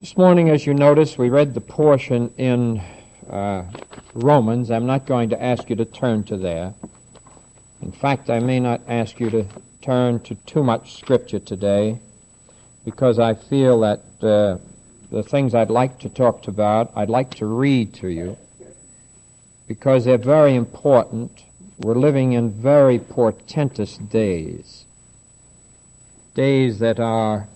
This morning, as you notice, we read the portion in uh, Romans. I'm not going to ask you to turn to there. In fact, I may not ask you to turn to too much scripture today because I feel that uh, the things I'd like to talk about, I'd like to read to you because they're very important. We're living in very portentous days. Days that are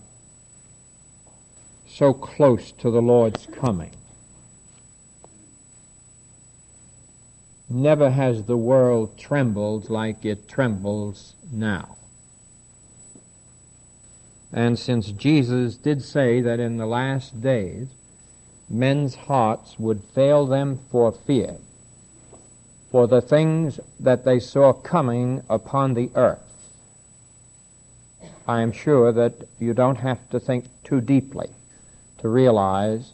so close to the Lord's coming. Never has the world trembled like it trembles now. And since Jesus did say that in the last days men's hearts would fail them for fear, for the things that they saw coming upon the earth, I am sure that you don't have to think too deeply to realize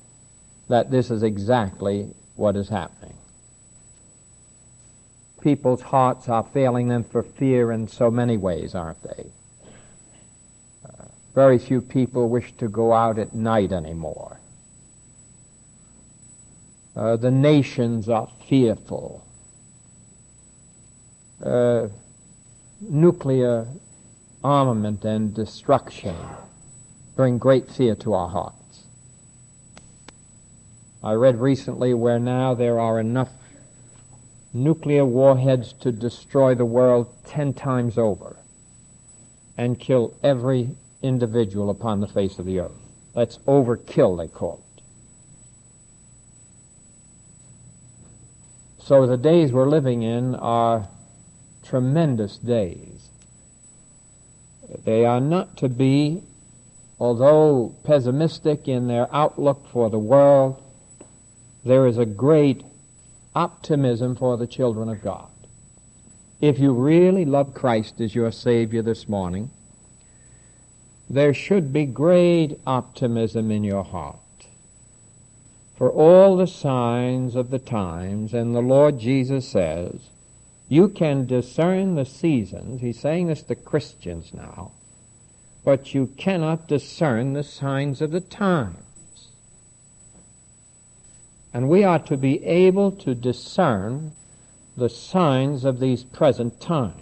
that this is exactly what is happening. People's hearts are failing them for fear in so many ways, aren't they? Uh, very few people wish to go out at night anymore. Uh, the nations are fearful. Uh, nuclear armament and destruction bring great fear to our hearts. I read recently where now there are enough nuclear warheads to destroy the world ten times over and kill every individual upon the face of the earth. That's overkill, they call it. So the days we're living in are tremendous days. They are not to be, although pessimistic in their outlook for the world, there is a great optimism for the children of God. If you really love Christ as your Savior this morning, there should be great optimism in your heart. For all the signs of the times, and the Lord Jesus says, you can discern the seasons. He's saying this to Christians now. But you cannot discern the signs of the times. And we are to be able to discern the signs of these present times.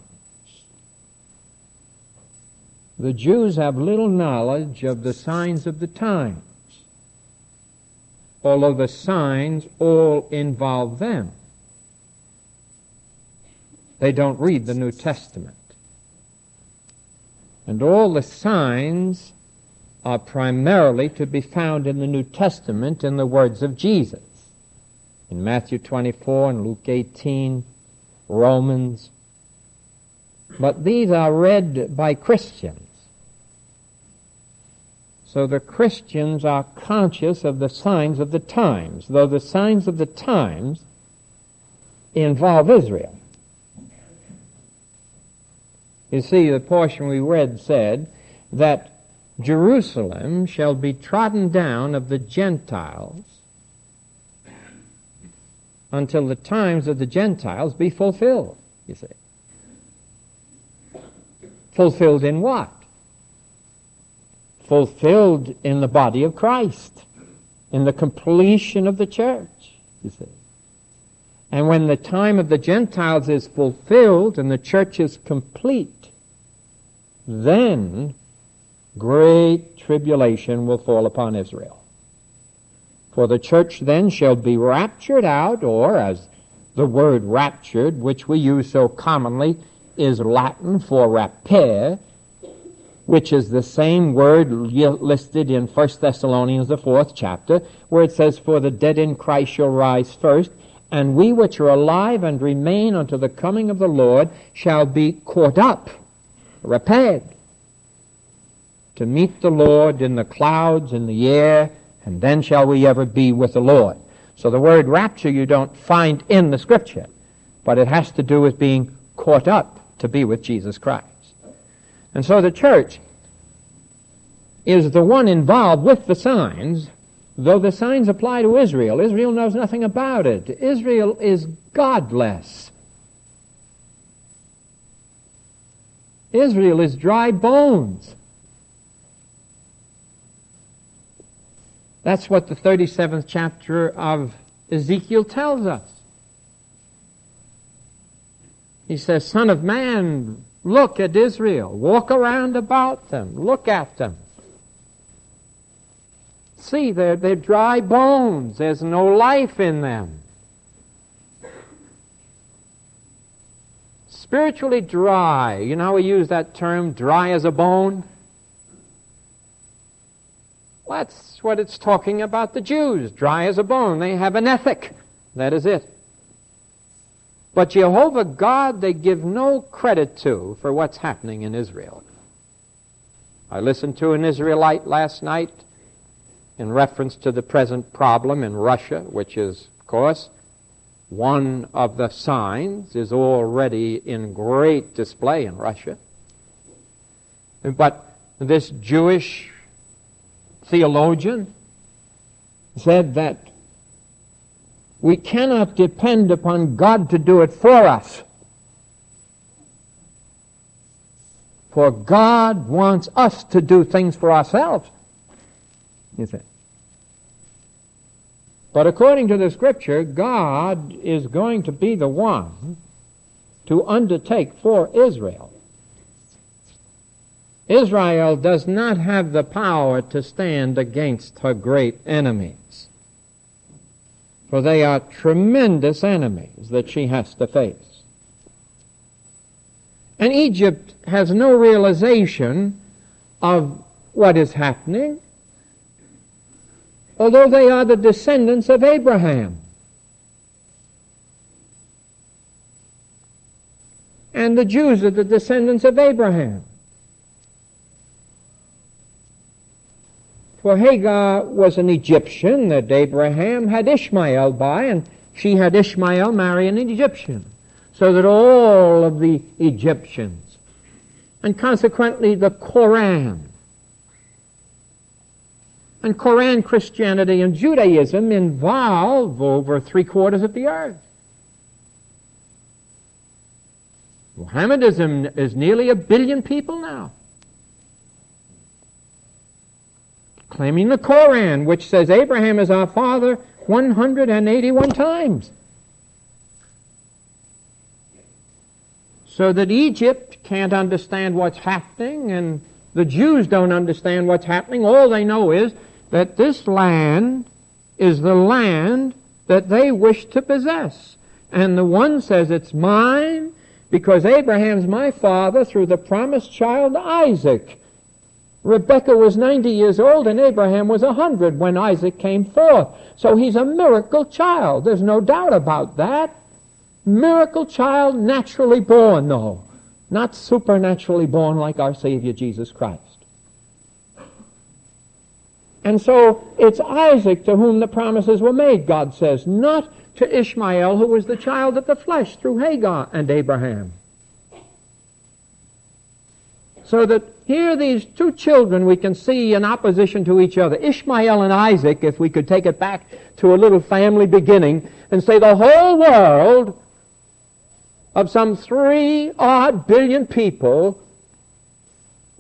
The Jews have little knowledge of the signs of the times, although the signs all involve them. They don't read the New Testament. And all the signs are primarily to be found in the New Testament in the words of Jesus in Matthew 24 and Luke 18, Romans. But these are read by Christians. So the Christians are conscious of the signs of the times, though the signs of the times involve Israel. You see, the portion we read said that Jerusalem shall be trodden down of the Gentiles until the times of the Gentiles be fulfilled, you see. Fulfilled in what? Fulfilled in the body of Christ, in the completion of the church, you see. And when the time of the Gentiles is fulfilled and the church is complete, then great tribulation will fall upon Israel. For the church then shall be raptured out, or as the word raptured, which we use so commonly, is Latin for rapere, which is the same word listed in 1 Thessalonians, the fourth chapter, where it says, For the dead in Christ shall rise first, and we which are alive and remain unto the coming of the Lord shall be caught up, repaired, to meet the Lord in the clouds, in the air, and then shall we ever be with the Lord. So the word rapture you don't find in the scripture, but it has to do with being caught up to be with Jesus Christ. And so the church is the one involved with the signs, though the signs apply to Israel. Israel knows nothing about it. Israel is godless. Israel is dry bones. That's what the 37th chapter of Ezekiel tells us. He says, Son of man, look at Israel. Walk around about them. Look at them. See, they're, they're dry bones. There's no life in them. Spiritually dry. You know how we use that term, dry as a bone? Well, that's what it's talking about the Jews, dry as a bone. They have an ethic. That is it. But Jehovah God, they give no credit to for what's happening in Israel. I listened to an Israelite last night in reference to the present problem in Russia, which is, of course, one of the signs is already in great display in Russia. But this Jewish theologian said that we cannot depend upon God to do it for us. For God wants us to do things for ourselves. You see. But according to the scripture, God is going to be the one to undertake for Israel Israel does not have the power to stand against her great enemies. For they are tremendous enemies that she has to face. And Egypt has no realization of what is happening, although they are the descendants of Abraham. And the Jews are the descendants of Abraham. For Hagar was an Egyptian that Abraham had Ishmael by, and she had Ishmael marry an Egyptian. So that all of the Egyptians, and consequently the Koran, and Koran Christianity and Judaism involve over three quarters of the earth. Mohammedanism is nearly a billion people now. Claiming the Koran, which says Abraham is our father 181 times. So that Egypt can't understand what's happening and the Jews don't understand what's happening. All they know is that this land is the land that they wish to possess. And the one says it's mine because Abraham's my father through the promised child Isaac. Rebekah was 90 years old and Abraham was 100 when Isaac came forth. So he's a miracle child. There's no doubt about that. Miracle child, naturally born, though. Not supernaturally born like our Savior Jesus Christ. And so it's Isaac to whom the promises were made, God says, not to Ishmael, who was the child of the flesh through Hagar and Abraham. So that here these two children we can see in opposition to each other. Ishmael and Isaac, if we could take it back to a little family beginning and say the whole world of some three odd billion people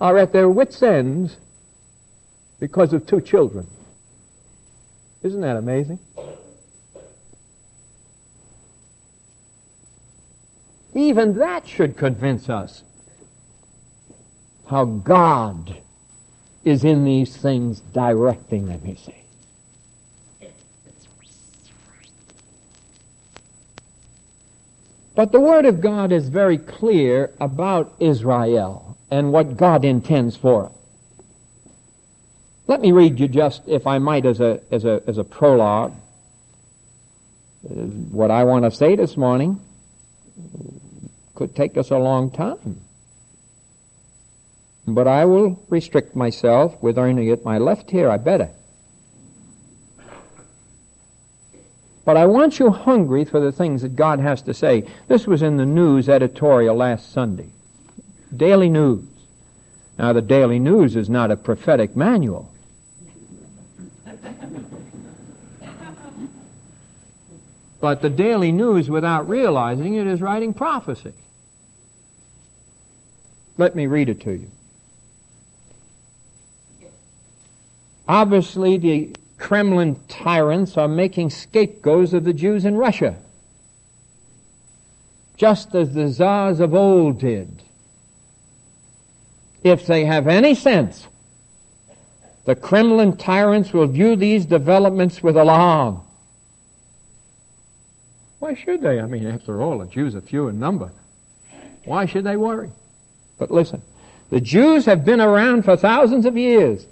are at their wits' ends because of two children. Isn't that amazing? Even that should convince us how God is in these things directing them, you see. But the Word of God is very clear about Israel and what God intends for it. Let me read you just, if I might, as a, as a, as a prologue, uh, what I want to say this morning could take us a long time. But I will restrict myself with earning it my left here, I better. But I want you hungry for the things that God has to say. This was in the news editorial last Sunday. Daily News. Now, the Daily News is not a prophetic manual. But the Daily News, without realizing it, is writing prophecy. Let me read it to you. Obviously, the Kremlin tyrants are making scapegoats of the Jews in Russia, just as the czars of old did. If they have any sense, the Kremlin tyrants will view these developments with alarm. Why should they? I mean, after all, the Jews are few in number. Why should they worry? But listen, the Jews have been around for thousands of years.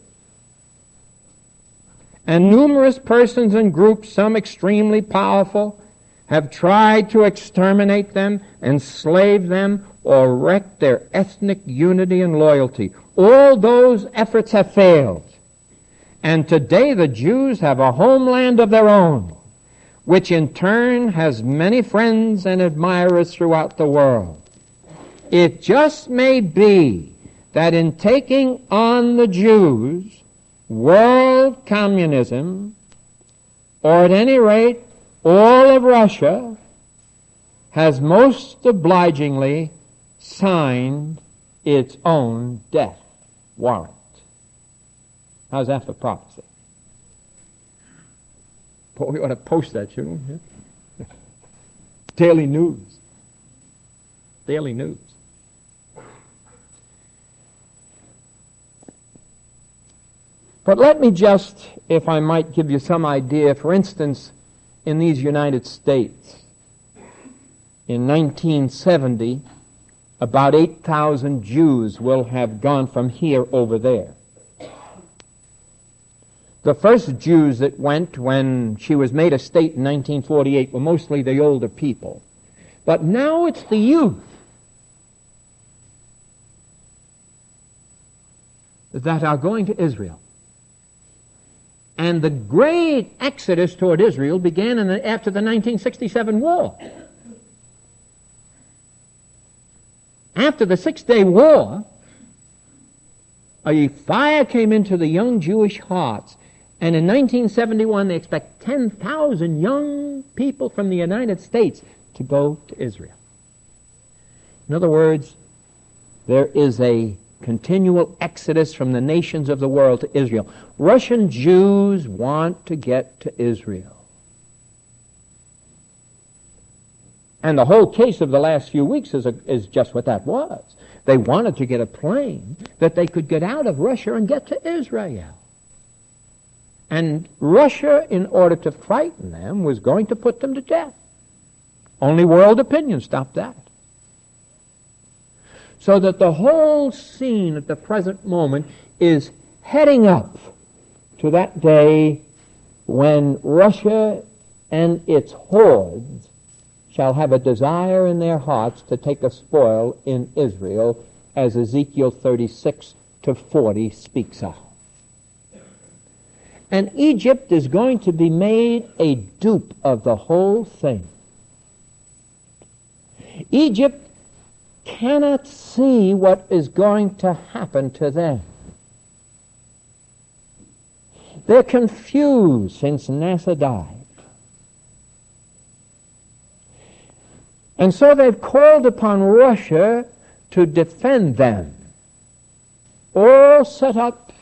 And numerous persons and groups, some extremely powerful, have tried to exterminate them, enslave them, or wreck their ethnic unity and loyalty. All those efforts have failed. And today the Jews have a homeland of their own, which in turn has many friends and admirers throughout the world. It just may be that in taking on the Jews, world communism, or at any rate, all of Russia, has most obligingly signed its own death warrant. How's that for prophecy? We ought to post that, shouldn't we? Daily news. Daily news. But let me just, if I might give you some idea, for instance, in these United States, in 1970, about 8,000 Jews will have gone from here over there. The first Jews that went when she was made a state in 1948 were mostly the older people. But now it's the youth that are going to Israel. And the great exodus toward Israel began the, after the 1967 war. After the Six Day War, a fire came into the young Jewish hearts. And in 1971, they expect 10,000 young people from the United States to go to Israel. In other words, there is a continual exodus from the nations of the world to Israel. Russian Jews want to get to Israel. And the whole case of the last few weeks is, a, is just what that was. They wanted to get a plane that they could get out of Russia and get to Israel. And Russia, in order to frighten them, was going to put them to death. Only world opinion stopped that. So that the whole scene at the present moment is heading up to that day when Russia and its hordes shall have a desire in their hearts to take a spoil in Israel, as Ezekiel 36 to 40 speaks of. And Egypt is going to be made a dupe of the whole thing. Egypt cannot see what is going to happen to them. They're confused since Nasser died. And so they've called upon Russia to defend them. All set up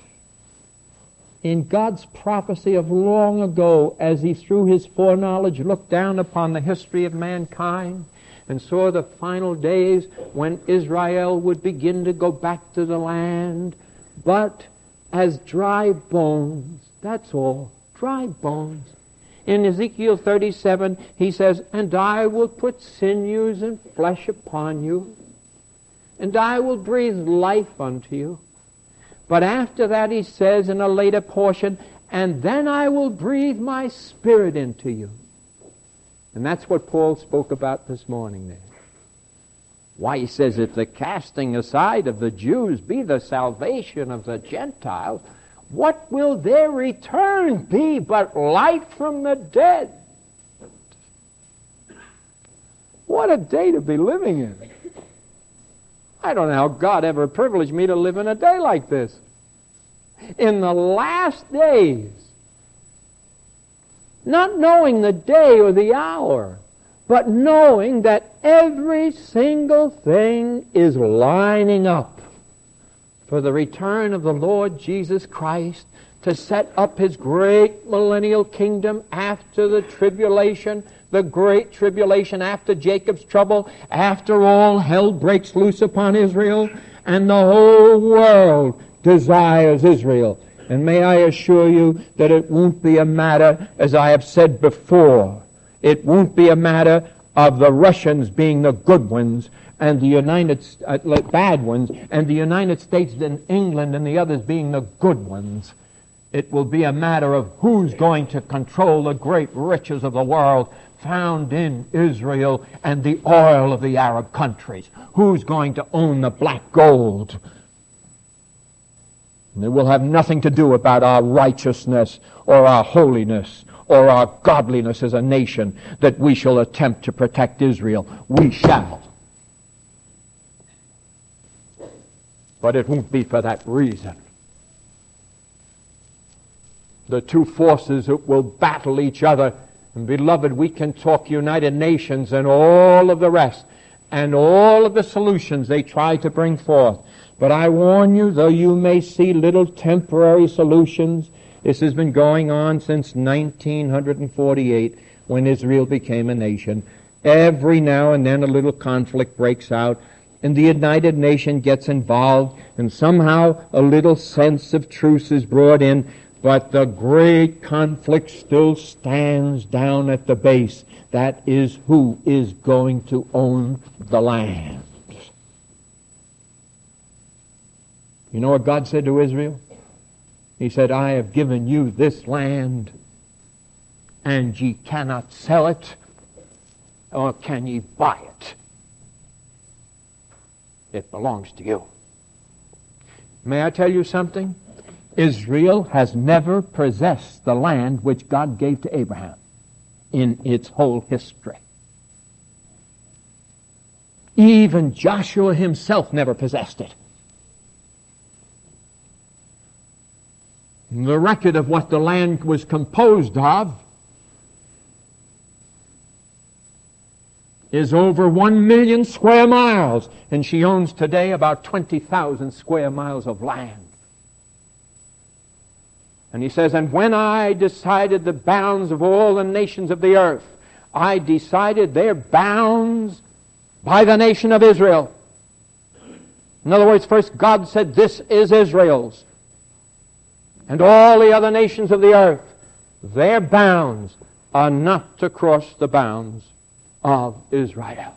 in God's prophecy of long ago as he through his foreknowledge looked down upon the history of mankind and saw the final days when Israel would begin to go back to the land, but as dry bones. That's all. Dry bones. In Ezekiel 37, he says, And I will put sinews and flesh upon you, and I will breathe life unto you. But after that, he says in a later portion, And then I will breathe my spirit into you. And that's what Paul spoke about this morning there. Why, he says, if the casting aside of the Jews be the salvation of the Gentiles, what will their return be but life from the dead? What a day to be living in. I don't know how God ever privileged me to live in a day like this. In the last days, not knowing the day or the hour, but knowing that every single thing is lining up for the return of the Lord Jesus Christ to set up his great millennial kingdom after the tribulation, the great tribulation after Jacob's trouble, after all hell breaks loose upon Israel, and the whole world desires Israel. And may I assure you that it won't be a matter, as I have said before, it won't be a matter of the Russians being the good ones and the United uh, bad ones, and the United States and England and the others being the good ones. It will be a matter of who's going to control the great riches of the world found in Israel and the oil of the Arab countries. Who's going to own the black gold? And it will have nothing to do about our righteousness or our holiness or our godliness as a nation that we shall attempt to protect Israel. We shall. But it won't be for that reason. The two forces that will battle each other. And beloved, we can talk United Nations and all of the rest and all of the solutions they try to bring forth. But I warn you, though you may see little temporary solutions, this has been going on since 1948 when Israel became a nation. Every now and then a little conflict breaks out and the United Nation gets involved and somehow a little sense of truce is brought in, but the great conflict still stands down at the base. That is who is going to own the land. You know what God said to Israel? He said, I have given you this land, and ye cannot sell it, or can ye buy it? It belongs to you. May I tell you something? Israel has never possessed the land which God gave to Abraham in its whole history. Even Joshua himself never possessed it. The record of what the land was composed of is over one million square miles, and she owns today about 20,000 square miles of land. And he says, And when I decided the bounds of all the nations of the earth, I decided their bounds by the nation of Israel. In other words, first God said, This is Israel's and all the other nations of the earth, their bounds are not to cross the bounds of Israel.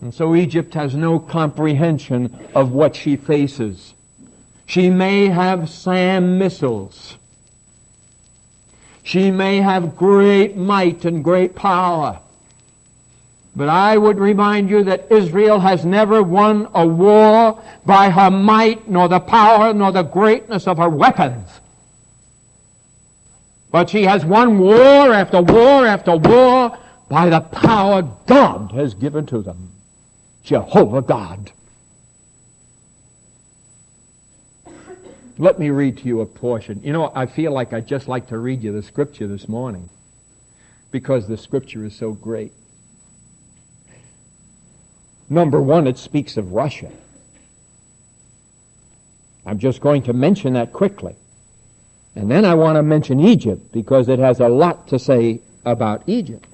And so Egypt has no comprehension of what she faces. She may have SAM missiles. She may have great might and great power. But I would remind you that Israel has never won a war by her might, nor the power, nor the greatness of her weapons. But she has won war after war after war by the power God has given to them. Jehovah God. Let me read to you a portion. You know, I feel like I'd just like to read you the scripture this morning because the scripture is so great. Number one, it speaks of Russia. I'm just going to mention that quickly. And then I want to mention Egypt because it has a lot to say about Egypt.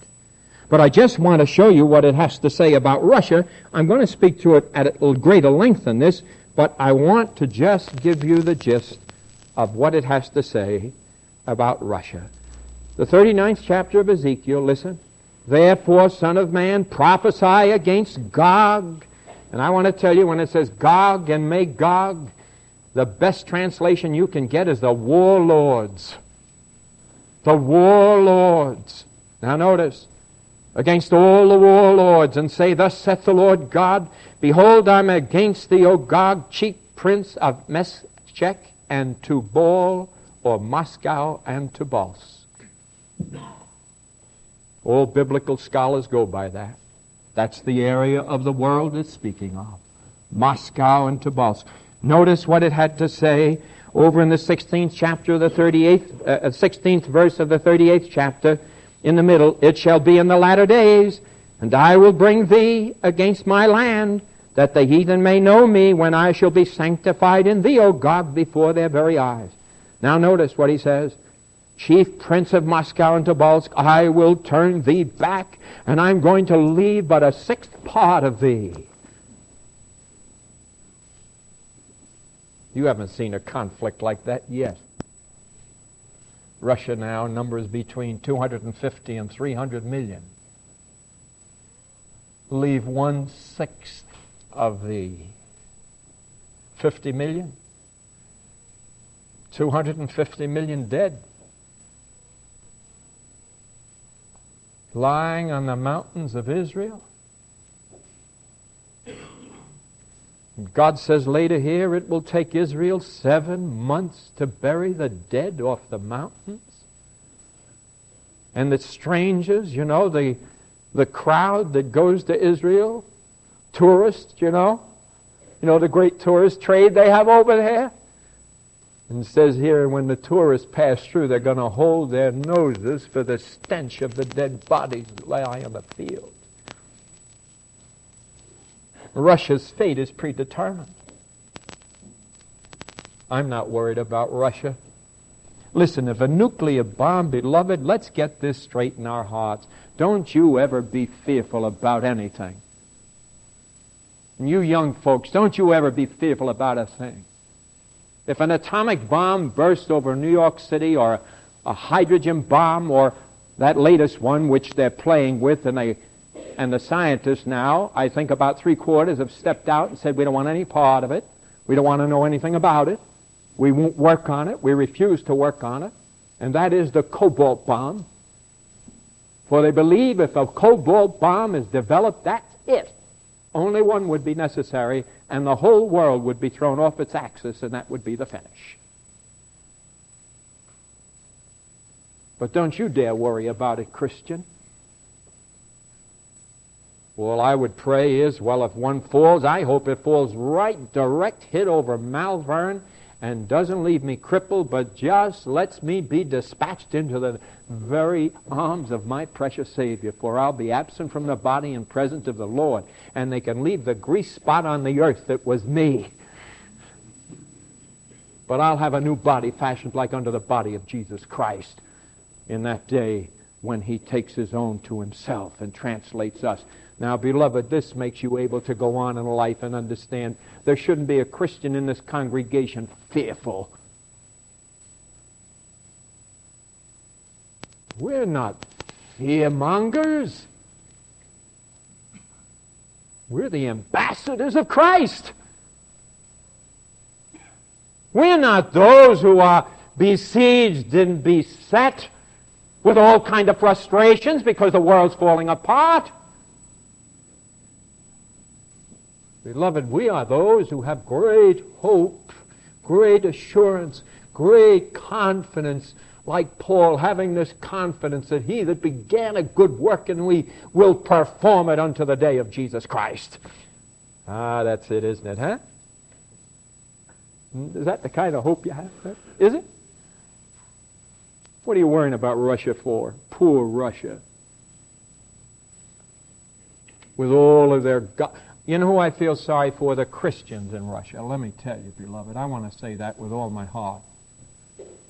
But I just want to show you what it has to say about Russia. I'm going to speak to it at a greater length than this, but I want to just give you the gist of what it has to say about Russia. The 39th chapter of Ezekiel, listen. Therefore, Son of Man, prophesy against Gog. And I want to tell you, when it says Gog and Magog, the best translation you can get is the warlords. The warlords. Now notice, against all the warlords, and say, Thus saith the Lord God, Behold, I'm against thee, O Gog, chief prince of Meshech and Tubal, or Moscow and Tobolsk. All biblical scholars go by that. That's the area of the world it's speaking of. Moscow and Tobolsk. Notice what it had to say over in the 16th chapter of the 38th, uh, 16th uh, verse of the 38th chapter, in the middle. It shall be in the latter days, and I will bring thee against my land that the heathen may know me when I shall be sanctified in thee, O Gog, before their very eyes. Now notice what he says. Chief prince of Moscow and Tobolsk, I will turn thee back, and I'm going to leave but a sixth part of thee. You haven't seen a conflict like that yet. Russia now numbers between 250 and 300 million. Leave one sixth of the 50 million. 250 million dead. Lying on the mountains of Israel. God says later here it will take Israel seven months to bury the dead off the mountains. And the strangers, you know, the, the crowd that goes to Israel, tourists, you know, you know, the great tourist trade they have over there. And says here, when the tourists pass through, they're going to hold their noses for the stench of the dead bodies that lie on the field. Russia's fate is predetermined. I'm not worried about Russia. Listen, if a nuclear bomb, beloved, let's get this straight in our hearts. Don't you ever be fearful about anything. And you young folks, don't you ever be fearful about a thing. If an atomic bomb bursts over New York City or a hydrogen bomb or that latest one which they're playing with and they and the scientists now, I think about three quarters, have stepped out and said we don't want any part of it. We don't want to know anything about it. We won't work on it. We refuse to work on it. And that is the cobalt bomb. For they believe if a cobalt bomb is developed, that's it. Only one would be necessary, and the whole world would be thrown off its axis, and that would be the finish. But don't you dare worry about it, Christian. All I would pray is, well, if one falls, I hope it falls right direct hit over Malvern and doesn't leave me crippled, but just lets me be dispatched into the very arms of my precious Savior, for I'll be absent from the body and presence of the Lord, and they can leave the grease spot on the earth that was me. But I'll have a new body fashioned like unto the body of Jesus Christ in that day when he takes his own to himself and translates us now, beloved, this makes you able to go on in life and understand there shouldn't be a Christian in this congregation fearful. We're not fearmongers. We're the ambassadors of Christ. We're not those who are besieged and beset with all kind of frustrations because the world's falling apart. Beloved, we are those who have great hope, great assurance, great confidence, like Paul, having this confidence that he that began a good work in we will perform it unto the day of Jesus Christ. Ah, that's it, isn't it, huh? Is that the kind of hope you have? Is it? What are you worrying about Russia for? Poor Russia. With all of their... You know who I feel sorry for? The Christians in Russia. Let me tell you, beloved, I want to say that with all my heart.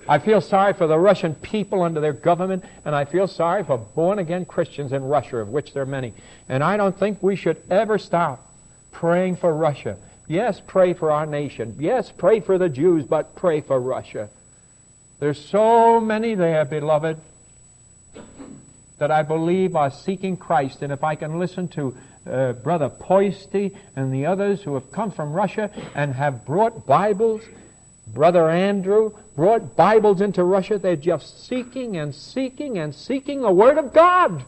I feel sorry for the Russian people under their government, and I feel sorry for born again Christians in Russia, of which there are many. And I don't think we should ever stop praying for Russia. Yes, pray for our nation. Yes, pray for the Jews, but pray for Russia. There's so many there, beloved, that I believe are seeking Christ. And if I can listen to uh, Brother Poisty and the others who have come from Russia and have brought Bibles. Brother Andrew brought Bibles into Russia. They're just seeking and seeking and seeking the Word of God.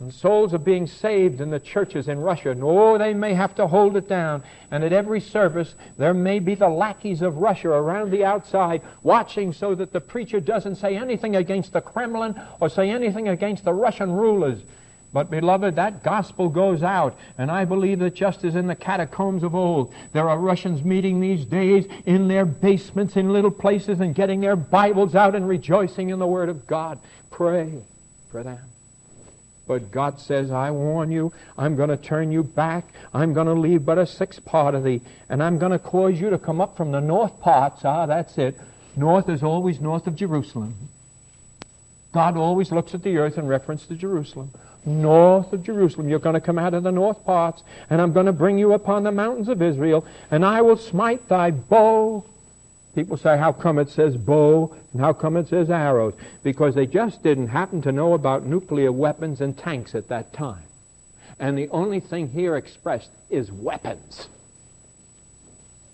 And souls are being saved in the churches in Russia. And oh, they may have to hold it down. And at every service, there may be the lackeys of Russia around the outside watching so that the preacher doesn't say anything against the Kremlin or say anything against the Russian rulers. But, beloved, that gospel goes out. And I believe that just as in the catacombs of old, there are Russians meeting these days in their basements, in little places, and getting their Bibles out and rejoicing in the Word of God. Pray for them. But God says, I warn you, I'm going to turn you back. I'm going to leave but a sixth part of thee. And I'm going to cause you to come up from the north parts. Ah, that's it. North is always north of Jerusalem. God always looks at the earth in reference to Jerusalem. North of Jerusalem. You're going to come out of the north parts, and I'm going to bring you upon the mountains of Israel, and I will smite thy bow People say, how come it says bow and how come it says arrows? Because they just didn't happen to know about nuclear weapons and tanks at that time. And the only thing here expressed is weapons.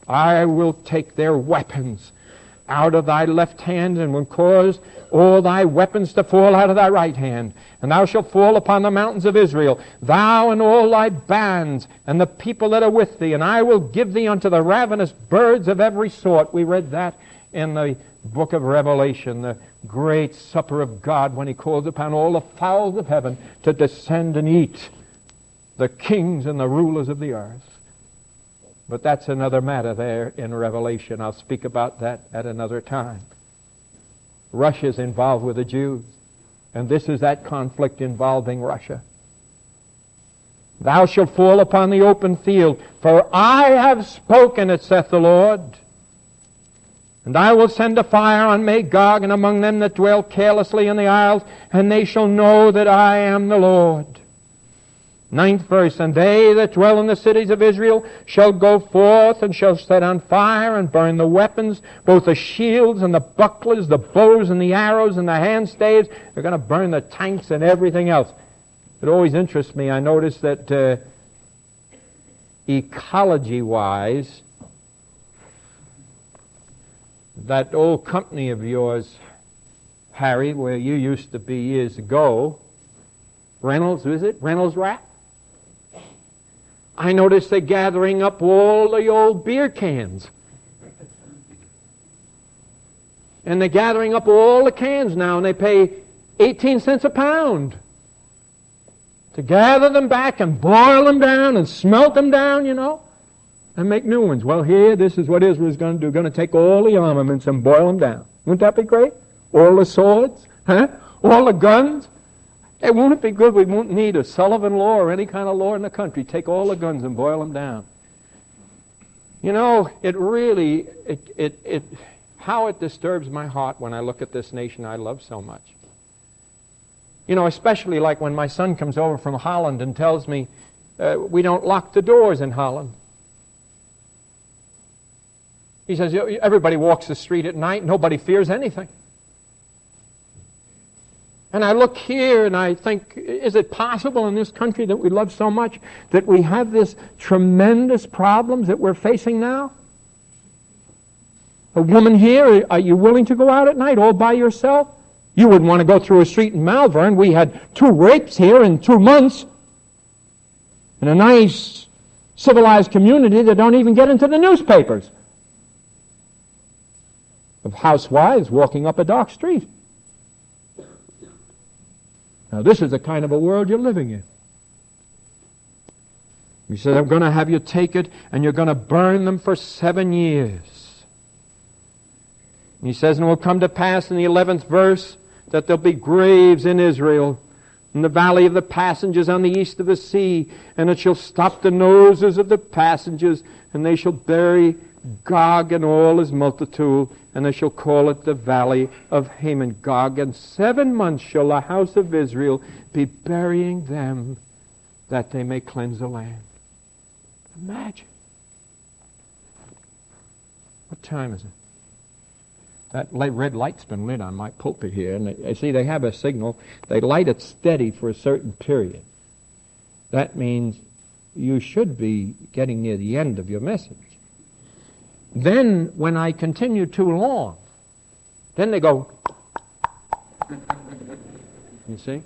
I will take their weapons out of thy left hand and will cause all thy weapons to fall out of thy right hand. And thou shalt fall upon the mountains of Israel, thou and all thy bands, and the people that are with thee. And I will give thee unto the ravenous birds of every sort. We read that in the book of Revelation, the great supper of God, when he calls upon all the fowls of heaven to descend and eat the kings and the rulers of the earth. But that's another matter there in Revelation. I'll speak about that at another time. Russia's involved with the Jews. And this is that conflict involving Russia. Thou shalt fall upon the open field, for I have spoken it, saith the Lord. And I will send a fire on Magog and among them that dwell carelessly in the isles, and they shall know that I am the Lord. Ninth verse, and they that dwell in the cities of Israel shall go forth and shall set on fire and burn the weapons, both the shields and the bucklers, the bows and the arrows and the handstaves. They're going to burn the tanks and everything else. It always interests me. I notice that uh, ecology-wise, that old company of yours, Harry, where you used to be years ago, Reynolds, is it? Reynolds Wrap? I notice they're gathering up all the old beer cans. And they're gathering up all the cans now, and they pay 18 cents a pound to gather them back and boil them down and smelt them down, you know, and make new ones. Well, here, this is what Israel's going to do. Going to take all the armaments and boil them down. Wouldn't that be great? All the swords, huh? All the guns. Hey, won't it be good? We won't need a Sullivan law or any kind of law in the country. Take all the guns and boil them down. You know, it really, it, it, it, how it disturbs my heart when I look at this nation I love so much. You know, especially like when my son comes over from Holland and tells me uh, we don't lock the doors in Holland. He says, everybody walks the street at night, nobody fears anything. And I look here and I think, is it possible in this country that we love so much that we have this tremendous problems that we're facing now? A woman here, are you willing to go out at night all by yourself? You wouldn't want to go through a street in Malvern. We had two rapes here in two months. In a nice, civilized community that don't even get into the newspapers. Of housewives walking up a dark street. Now, this is the kind of a world you're living in. He said, I'm going to have you take it and you're going to burn them for seven years. And he says, and it will come to pass in the 11th verse that there'll be graves in Israel in the valley of the passengers on the east of the sea, and it shall stop the noses of the passengers, and they shall bury Gog and all his multitude, and they shall call it the valley of Hamon Gog. And seven months shall the house of Israel be burying them that they may cleanse the land. Imagine. What time is it? That red light's been lit on my pulpit here, and they, see they have a signal. They light it steady for a certain period. That means you should be getting near the end of your message. Then, when I continue too long, then they go. You see?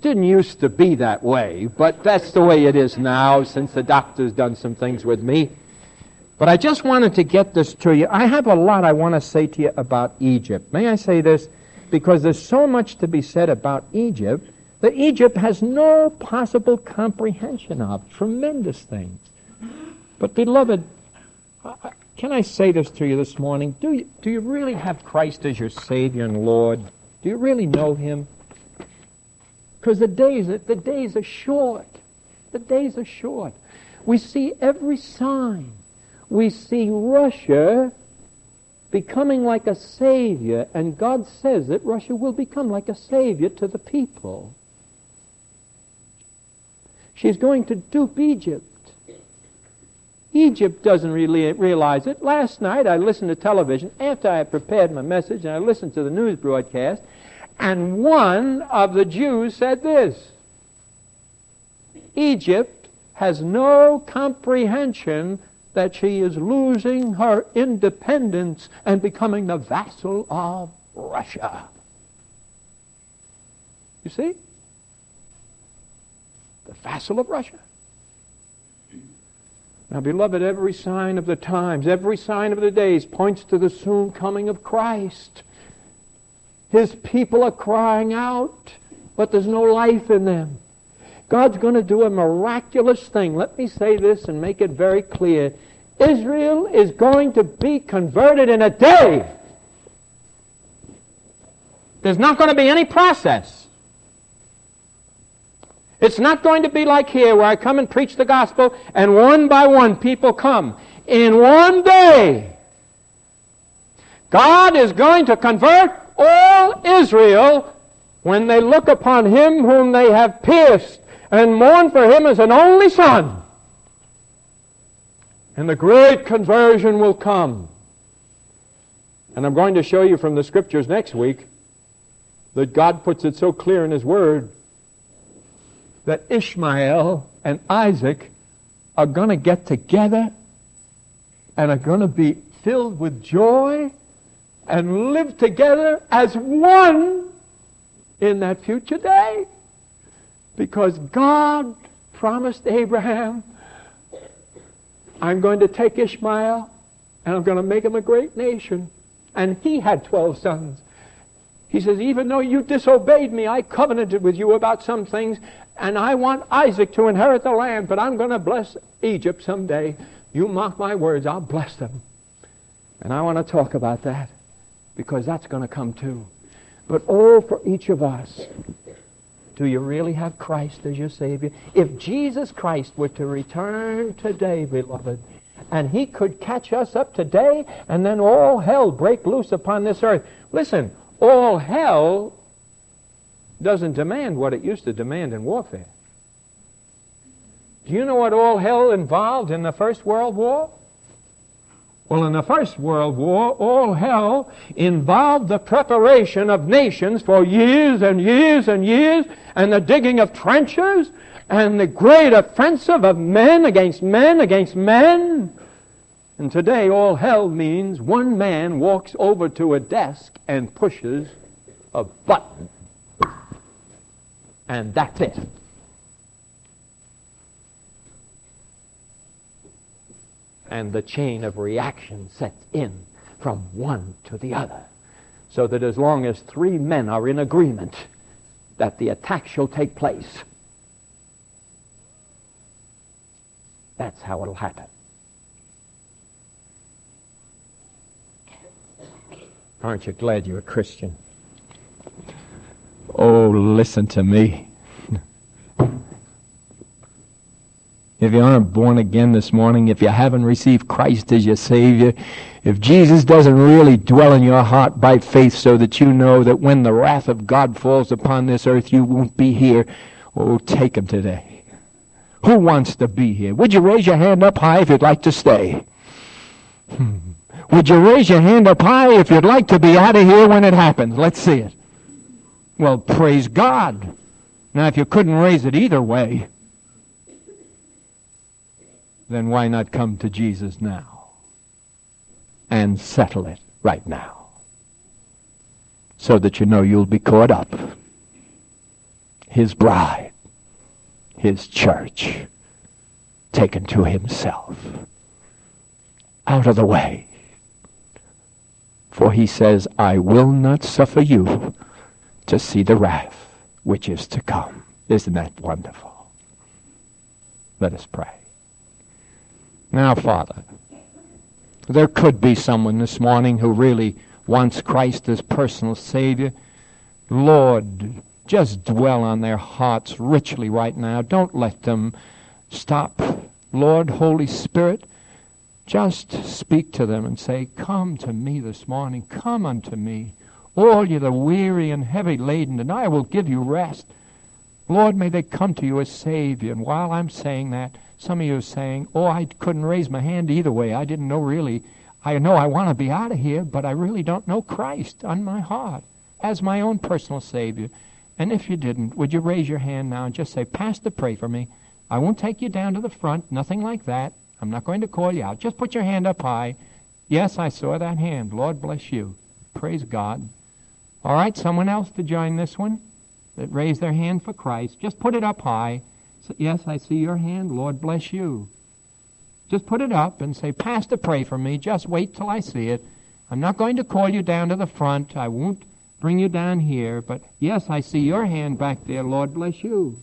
Didn't used to be that way, but that's the way it is now since the doctor's done some things with me. But I just wanted to get this to you. I have a lot I want to say to you about Egypt. May I say this? Because there's so much to be said about Egypt that Egypt has no possible comprehension of. Tremendous things. But, beloved, can I say this to you this morning? Do you, do you really have Christ as your Savior and Lord? Do you really know Him? Because the days, the days are short. The days are short. We see every sign. We see Russia becoming like a savior, and God says that Russia will become like a savior to the people. She's going to dupe Egypt. Egypt doesn't really realize it. Last night I listened to television after I had prepared my message and I listened to the news broadcast, and one of the Jews said this Egypt has no comprehension that she is losing her independence and becoming the vassal of Russia. You see? The vassal of Russia. Now, beloved, every sign of the times, every sign of the days points to the soon coming of Christ. His people are crying out, but there's no life in them. God's going to do a miraculous thing. Let me say this and make it very clear. Israel is going to be converted in a day. There's not going to be any process. It's not going to be like here where I come and preach the gospel and one by one people come. In one day, God is going to convert all Israel when they look upon him whom they have pierced and mourn for him as an only son. And the great conversion will come. And I'm going to show you from the scriptures next week that God puts it so clear in his word that Ishmael and Isaac are going to get together and are going to be filled with joy and live together as one in that future day. Because God promised Abraham, I'm going to take Ishmael and I'm going to make him a great nation. And he had 12 sons. He says, even though you disobeyed me, I covenanted with you about some things, and I want Isaac to inherit the land, but I'm going to bless Egypt someday. You mark my words, I'll bless them. And I want to talk about that because that's going to come too. But oh, for each of us, do you really have Christ as your Savior? If Jesus Christ were to return today, beloved, and he could catch us up today, and then all hell break loose upon this earth. Listen, all hell doesn't demand what it used to demand in warfare. Do you know what all hell involved in the First World War? Well, in the First World War, all hell involved the preparation of nations for years and years and years, and the digging of trenches, and the great offensive of men against men against men. And today, all hell means one man walks over to a desk and pushes a button and that's it. And the chain of reaction sets in from one to the other. So that as long as three men are in agreement that the attack shall take place, that's how it'll happen. Aren't you glad you're a Christian? Oh, listen to me. If you aren't born again this morning, if you haven't received Christ as your Savior, if Jesus doesn't really dwell in your heart by faith so that you know that when the wrath of God falls upon this earth, you won't be here, oh, take him today. Who wants to be here? Would you raise your hand up high if you'd like to stay? Hmm. Would you raise your hand up high if you'd like to be out of here when it happens? Let's see it. Well, praise God. Now, if you couldn't raise it either way, then why not come to Jesus now and settle it right now so that you know you'll be caught up? His bride, his church, taken to himself. Out of the way. For he says, I will not suffer you to see the wrath which is to come. Isn't that wonderful? Let us pray. Now, Father, there could be someone this morning who really wants Christ as personal Savior. Lord, Just dwell on their hearts richly right now. Don't let them stop. Lord, Holy Spirit, just speak to them and say, Come to me this morning. Come unto me. All you the weary and heavy laden, and I will give you rest. Lord, may they come to you as Savior. And while I'm saying that, some of you are saying, Oh, I couldn't raise my hand either way. I didn't know really. I know I want to be out of here, but I really don't know Christ on my heart as my own personal Savior. And if you didn't, would you raise your hand now and just say, Pastor, pray for me. I won't take you down to the front, nothing like that. I'm not going to call you out. Just put your hand up high. Yes, I saw that hand. Lord bless you. Praise God. All right, someone else to join this one that raised their hand for Christ. Just put it up high. So, yes, I see your hand. Lord bless you. Just put it up and say, Pastor, pray for me. Just wait till I see it. I'm not going to call you down to the front. I won't bring you down here. But yes, I see your hand back there. Lord bless you.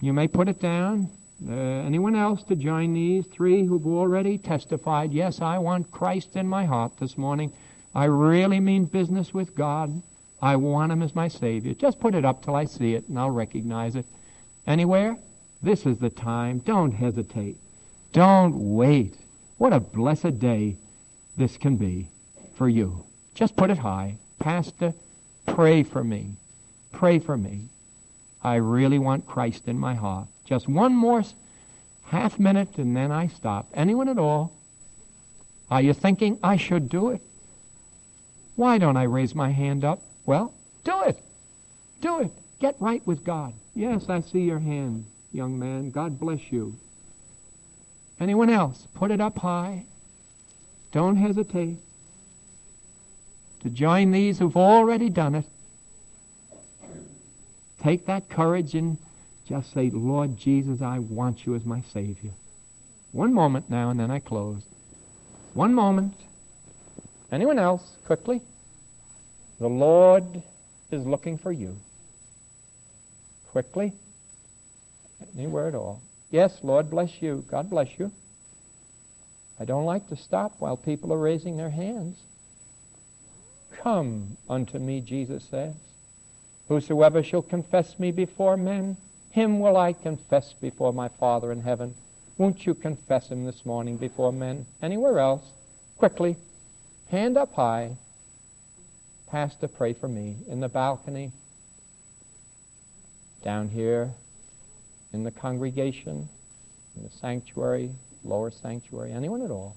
You may put it down. Uh, anyone else to join these three who've already testified, yes, I want Christ in my heart this morning. I really mean business with God. I want Him as my Savior. Just put it up till I see it and I'll recognize it. Anywhere? This is the time. Don't hesitate. Don't wait. What a blessed day this can be for you. Just put it high. Pastor, pray for me. Pray for me. I really want Christ in my heart. Just one more half minute and then I stop. Anyone at all? Are you thinking I should do it? Why don't I raise my hand up? Well, do it. Do it. Get right with God. Yes, I see your hand, young man. God bless you. Anyone else? Put it up high. Don't hesitate to join these who've already done it. Take that courage and just say, Lord Jesus, I want you as my Savior. One moment now, and then I close. One moment. Anyone else? Quickly. The Lord is looking for you. Quickly. Anywhere at all. Yes, Lord bless you. God bless you. I don't like to stop while people are raising their hands. Come unto me, Jesus says. Whosoever shall confess me before men, him will I confess before my Father in heaven. Won't you confess him this morning before men? Anywhere else? Quickly. Hand up high. Pastor, pray for me. In the balcony. Down here. In the congregation. In the sanctuary. Lower sanctuary. Anyone at all.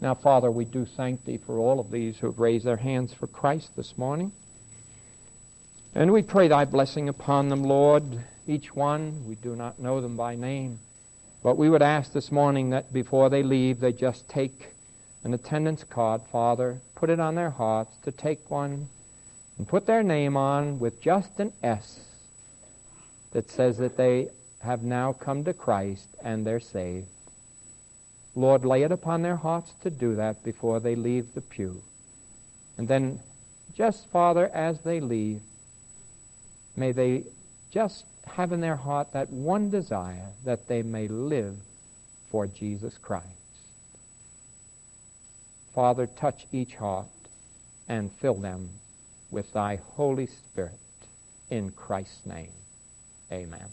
Now, Father, we do thank Thee for all of these who have raised their hands for Christ this morning. And we pray Thy blessing upon them, Lord, each one. We do not know them by name. But we would ask this morning that before they leave, they just take an attendance card, Father, put it on their hearts to take one and put their name on with just an S that says that they have now come to Christ and they're saved. Lord, lay it upon their hearts to do that before they leave the pew. And then, just, Father, as they leave, may they just have in their heart that one desire that they may live for Jesus Christ. Father, touch each heart and fill them with thy Holy Spirit. In Christ's name, amen.